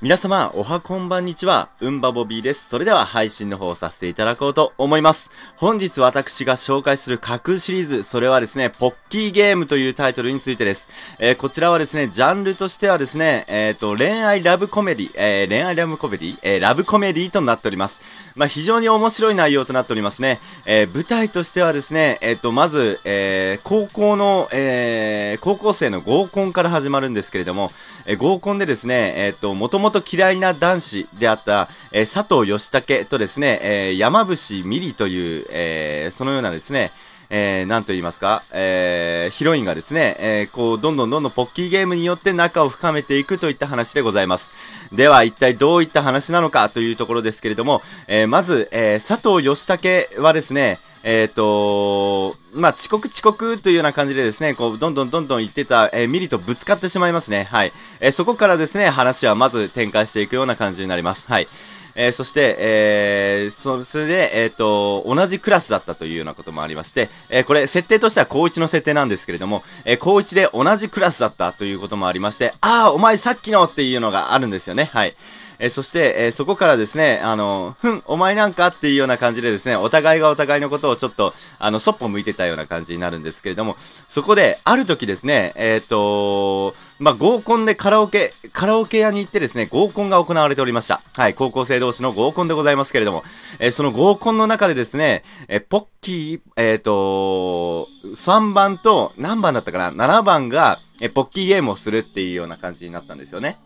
皆様、おはこんばんにちは、うんばボビーです。それでは配信の方をさせていただこうと思います。本日私が紹介する架空シリーズ、それはですね、ポッキーゲームというタイトルについてです。えー、こちらはですね、ジャンルとしてはですね、えっ、ー、と、恋愛ラブコメディ、えー、恋愛ラブコメディ、えラブコメディとなっております。まあ、非常に面白い内容となっておりますね。え舞台としてはですね、えっ、と、まず、え高校の、え高校生の合コンから始まるんですけれども、え合コンでですね、えっ、と、もともと嫌いな男子であった、えー、佐藤義武とですね、えー、山伏美里という、えー、そのようなですね、えー、なんと言いますか、えー、ヒロインがですね、えー、こう、どんどんどんどんポッキーゲームによって仲を深めていくといった話でございます。では、一体どういった話なのかというところですけれども、えー、まず、えー、佐藤義武はですね、えっ、ー、とまあ、遅刻遅刻というような感じでですね、こう、どんどんどんどん言ってた、えー、ミリとぶつかってしまいますね。はい。えー、そこからですね、話はまず展開していくような感じになります。はい。えー、そして、えー、そそれで、えっ、ー、と、同じクラスだったというようなこともありまして、えー、これ、設定としては高1の設定なんですけれども、えー、高1で同じクラスだったということもありまして、ああ、お前さっきのっていうのがあるんですよね。はい。えそして、えそこからですね、あの、ふん、お前なんかっていうような感じでですね、お互いがお互いのことをちょっと、あの、そっぽ向いてたような感じになるんですけれども、そこで、ある時ですね、えっ、ー、とまあ、合コンでカラオケ、カラオケ屋に行ってですね、合コンが行われておりました。はい、高校生同士の合コンでございますけれども、えー、その合コンの中でですね、えー、ポッキー、えっ、と3番と、何番だったかな ?7 番が、えポッキーゲームをするっていうような感じになったんですよね。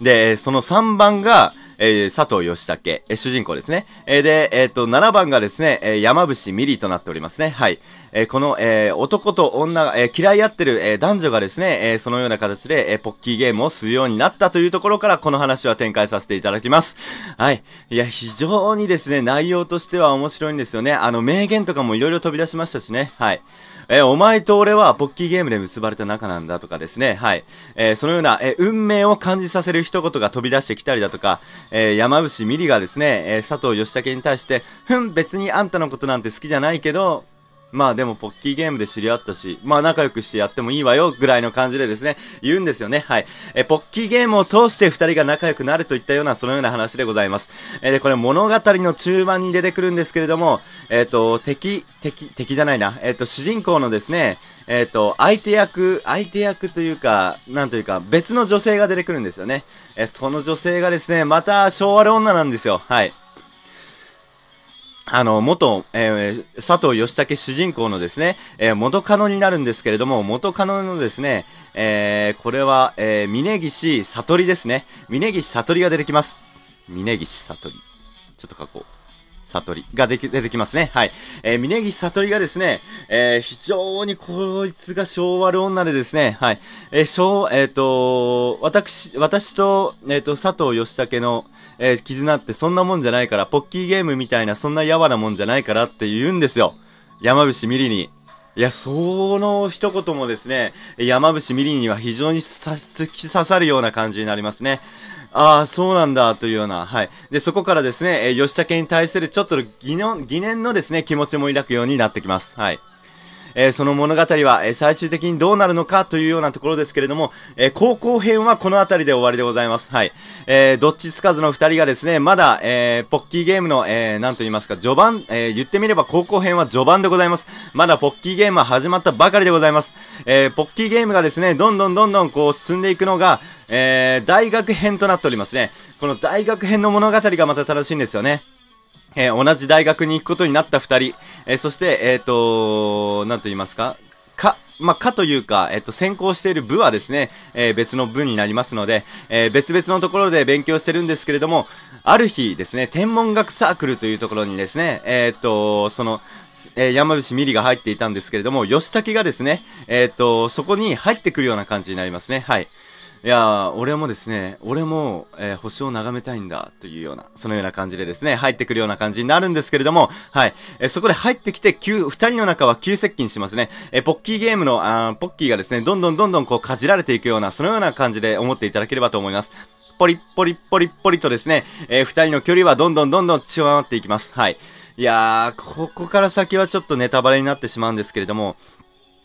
で、その3番が、えー、佐藤義武、えー、主人公ですね。えー、で、えっ、と、7番がですね、え山伏ミリとなっておりますね。はい。えこの、え男と女が、え嫌い合ってる、え男女がですね、えそのような形で、えポッキーゲームをするようになったというところから、この話は展開させていただきます。はい。いや、非常にですね、内容としては面白いんですよね。あの、名言とかもいろいろ飛び出しましたしね。はい。えー、お前と俺はポッキーゲームで結ばれた仲なんだとかですね、はい。えー、そのような、えー、運命を感じさせる一言が飛び出してきたりだとか、え山伏ミリがですね、え佐藤義武に対して、ふん、別にあんたのことなんて好きじゃないけど、まあでもポッキーゲームで知り合ったし、まあ仲良くしてやってもいいわよ、ぐらいの感じでですね、言うんですよね。はい。え、ポッキーゲームを通して二人が仲良くなるといったような、そのような話でございます。えで、これ物語の中盤に出てくるんですけれども、えっ、ー、と、敵、敵、敵じゃないな。えっ、ー、と、主人公のですね、えっ、ー、と、相手役、相手役というか、なんというか、別の女性が出てくるんですよね。えその女性がですね、また昭和の女なんですよ。はい。あの、元、えー、佐藤義武主人公のですね、えー、元カノになるんですけれども、元カノのですね、えー、これは、えー、峯岸悟りですね。峯岸悟りが出てきます。峯岸悟り。ちょっと書こう。悟りができ、出てきますね。はい。えー、峯岸悟りがですね、えー、非常にこいつが昭和の女でですね、はい。えー、昭、えっ、ー、と、私、私と、えっ、ー、と、佐藤義武の、えー、絆ってそんなもんじゃないから、ポッキーゲームみたいなそんなやわなもんじゃないからって言うんですよ。山伏ミリに。いや、その一言もですね、山伏ミリには非常に突き刺さるような感じになりますね。ああ、そうなんだ、というような、はい。で、そこからですね、えー、吉武に対するちょっと疑念、疑念のですね、気持ちも抱くようになってきます。はい。えー、その物語は、え、最終的にどうなるのかというようなところですけれども、え、高校編はこの辺りで終わりでございます。はい。えどっちつかずの二人がですね、まだ、えポッキーゲームの、えなんと言いますか、序盤、え言ってみれば高校編は序盤でございます。まだポッキーゲームは始まったばかりでございます。えポッキーゲームがですね、どんどんどんどんこう進んでいくのが、え大学編となっておりますね。この大学編の物語がまた楽しいんですよね。えー、同じ大学に行くことになった二人、えー、そして、えっ、ー、となんと言いますか、か、まあ、かというか、えっと、専攻している部はですね、えー、別の部になりますので、えー、別々のところで勉強してるんですけれども、ある日ですね、天文学サークルというところにですね、えー、っと、その、えー、山伏ミリが入っていたんですけれども、吉武がですね、えっと、そこに入ってくるような感じになりますね。はい。いやー俺もですね、俺も、えー、星を眺めたいんだ、というような、そのような感じでですね、入ってくるような感じになるんですけれども、はい。えー、そこで入ってきて、急、二人の中は急接近しますね。えー、ポッキーゲームの、あポッキーがですね、どんどんどんどんこう、かじられていくような、そのような感じで思っていただければと思います。ポリッポリッポリッポリとですね、えー、二人の距離はどんどんどんどん縮まっていきます。はい。いやー、ここから先はちょっとネタバレになってしまうんですけれども、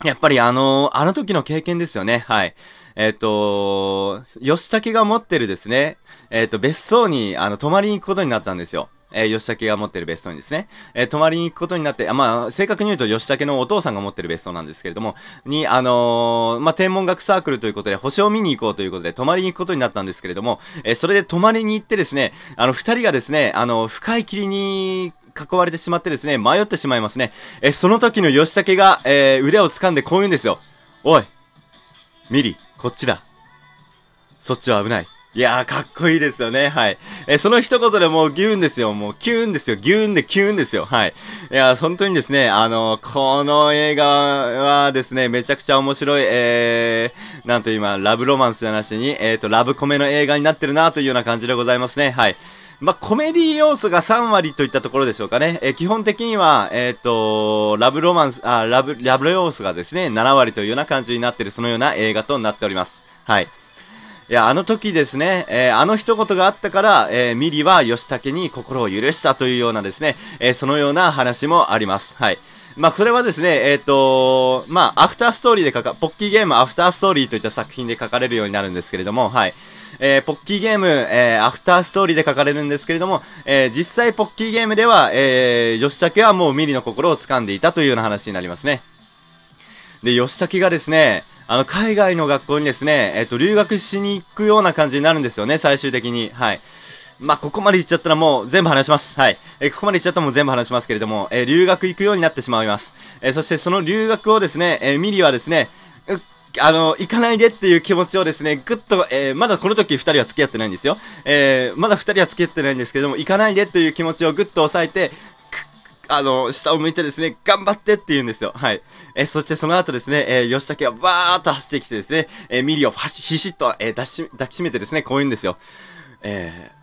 やっぱりあのー、あの時の経験ですよね。はい。えっ、と、吉武が持ってるですね、えっ、と、別荘に、あの、泊まりに行くことになったんですよ。えー、吉武が持ってる別荘にですね、えー、泊まりに行くことになって、あまあ、正確に言うと吉武のお父さんが持ってる別荘なんですけれども、に、あのー、まあ、天文学サークルということで、星を見に行こうということで、泊まりに行くことになったんですけれども、えー、それで泊まりに行ってですね、あの、二人がですね、あの、深い霧に囲われてしまってですね、迷ってしまいますね。えその時の吉武が、えー腕を掴んでこう言うんですよ。おいミリ、こっちだ。そっちは危ない。いやー、かっこいいですよね。はい。えその一言でもうギューンですよ。もうキューンですよ。ギューンでキューンですよ。はい。いやー本当にですね、あのこの映画はですね、めちゃくちゃ面白い、えー、なんと今、ラブロマンスじゃなしに、えっ、ー、と、ラブコメの映画になってるなというような感じでございますね。はい。まあ、コメディ要素が3割といったところでしょうかね。えー、基本的には、えっ、ー、と、ラブロマンス、あ、ラブ、ラブ要素がですね、7割というような感じになっている、そのような映画となっております。はい。いや、あの時ですね、えー、あの一言があったから、えー、ミリは吉武に心を許したというようなですね、えー、そのような話もあります。はい。まあ、それはですね、えっ、ー、とまあ、アフターストーリーで書か、ポッキーゲームアフターストーリーといった作品で書かれるようになるんですけれども、はい。えー、ポッキーゲーム、えー、アフターストーリーで書かれるんですけれども、えー、実際ポッキーゲームでは、えー、吉武はもうミリの心を掴んでいたというような話になりますね。で、吉武がですね、あの、海外の学校にですね、えっ、と、留学しに行くような感じになるんですよね、最終的に。はい。まあ、ここまで行っちゃったらもう全部話します。はい。えー、ここまで行っちゃったらもう全部話しますけれども、えー、留学行くようになってしまいます。えー、そしてその留学をですね、えミリはですね、あの、行かないでっていう気持ちをですね、ぐっと、えー、まだこの時二人は付き合ってないんですよ。えー、まだ二人は付き合ってないんですけども、行かないでという気持ちをぐっと抑えて、あの、下を向いてですね、頑張ってって言うんですよ。はい。え、そしてその後ですね、えー、吉武はバーっと走ってきてですね、えー、ミリをひしっと、えー、抱き抱きしめてですね、こう言うんですよ。えー、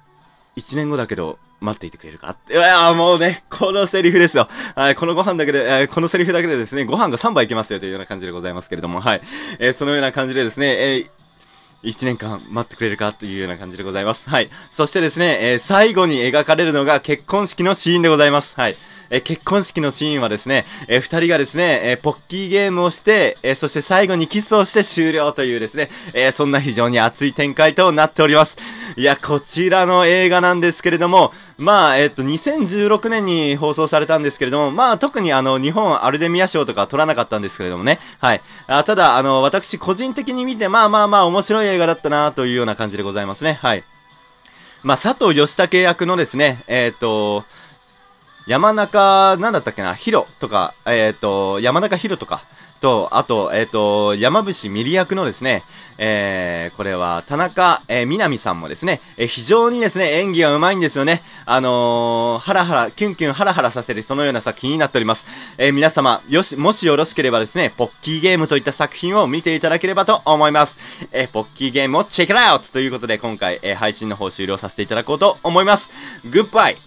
1年後だけど、待っていてくれるか？いやもうね、このセリフですよ。はい、このご飯だけで、えー、このセリフだけでですね、ご飯が3杯いけますよというような感じでございますけれども、はい。えー、そのような感じでですね、えー、1年間待ってくれるかというような感じでございます。はい。そしてですね、えー、最後に描かれるのが結婚式のシーンでございます。はい。え結婚式のシーンはですね、え二人がですね、えポッキーゲームをして、えそして最後にキスをして終了というですね、えそんな非常に熱い展開となっております。いや、こちらの映画なんですけれども、まあ、えっと、2016年に放送されたんですけれども、まあ、特にあの、日本アルデミア賞とか取らなかったんですけれどもね。はい。あただ、あの、私個人的に見て、まあまあまあ面白い映画だったなというような感じでございますね。はい。まあ、佐藤義武役のですね、えっ、と、山中、なんだったっけな、ヒロとか、えっ、ー、と、山中ヒロとか、と、あと、えっ、ー、と、山伏ミリ役のですね、えー、これは、田中、えー、みなみさんもですね、えー、非常にですね、演技がうまいんですよね。あのー、ハラハラ、キュンキュンハラハラさせる、そのような作品になっております。えー、皆様、よし、もしよろしければですね、ポッキーゲームといった作品を見ていただければと思います。えー、ポッキーゲームをチェックアウトということで、今回、えー、配信の方終了させていただこうと思います。グッバイ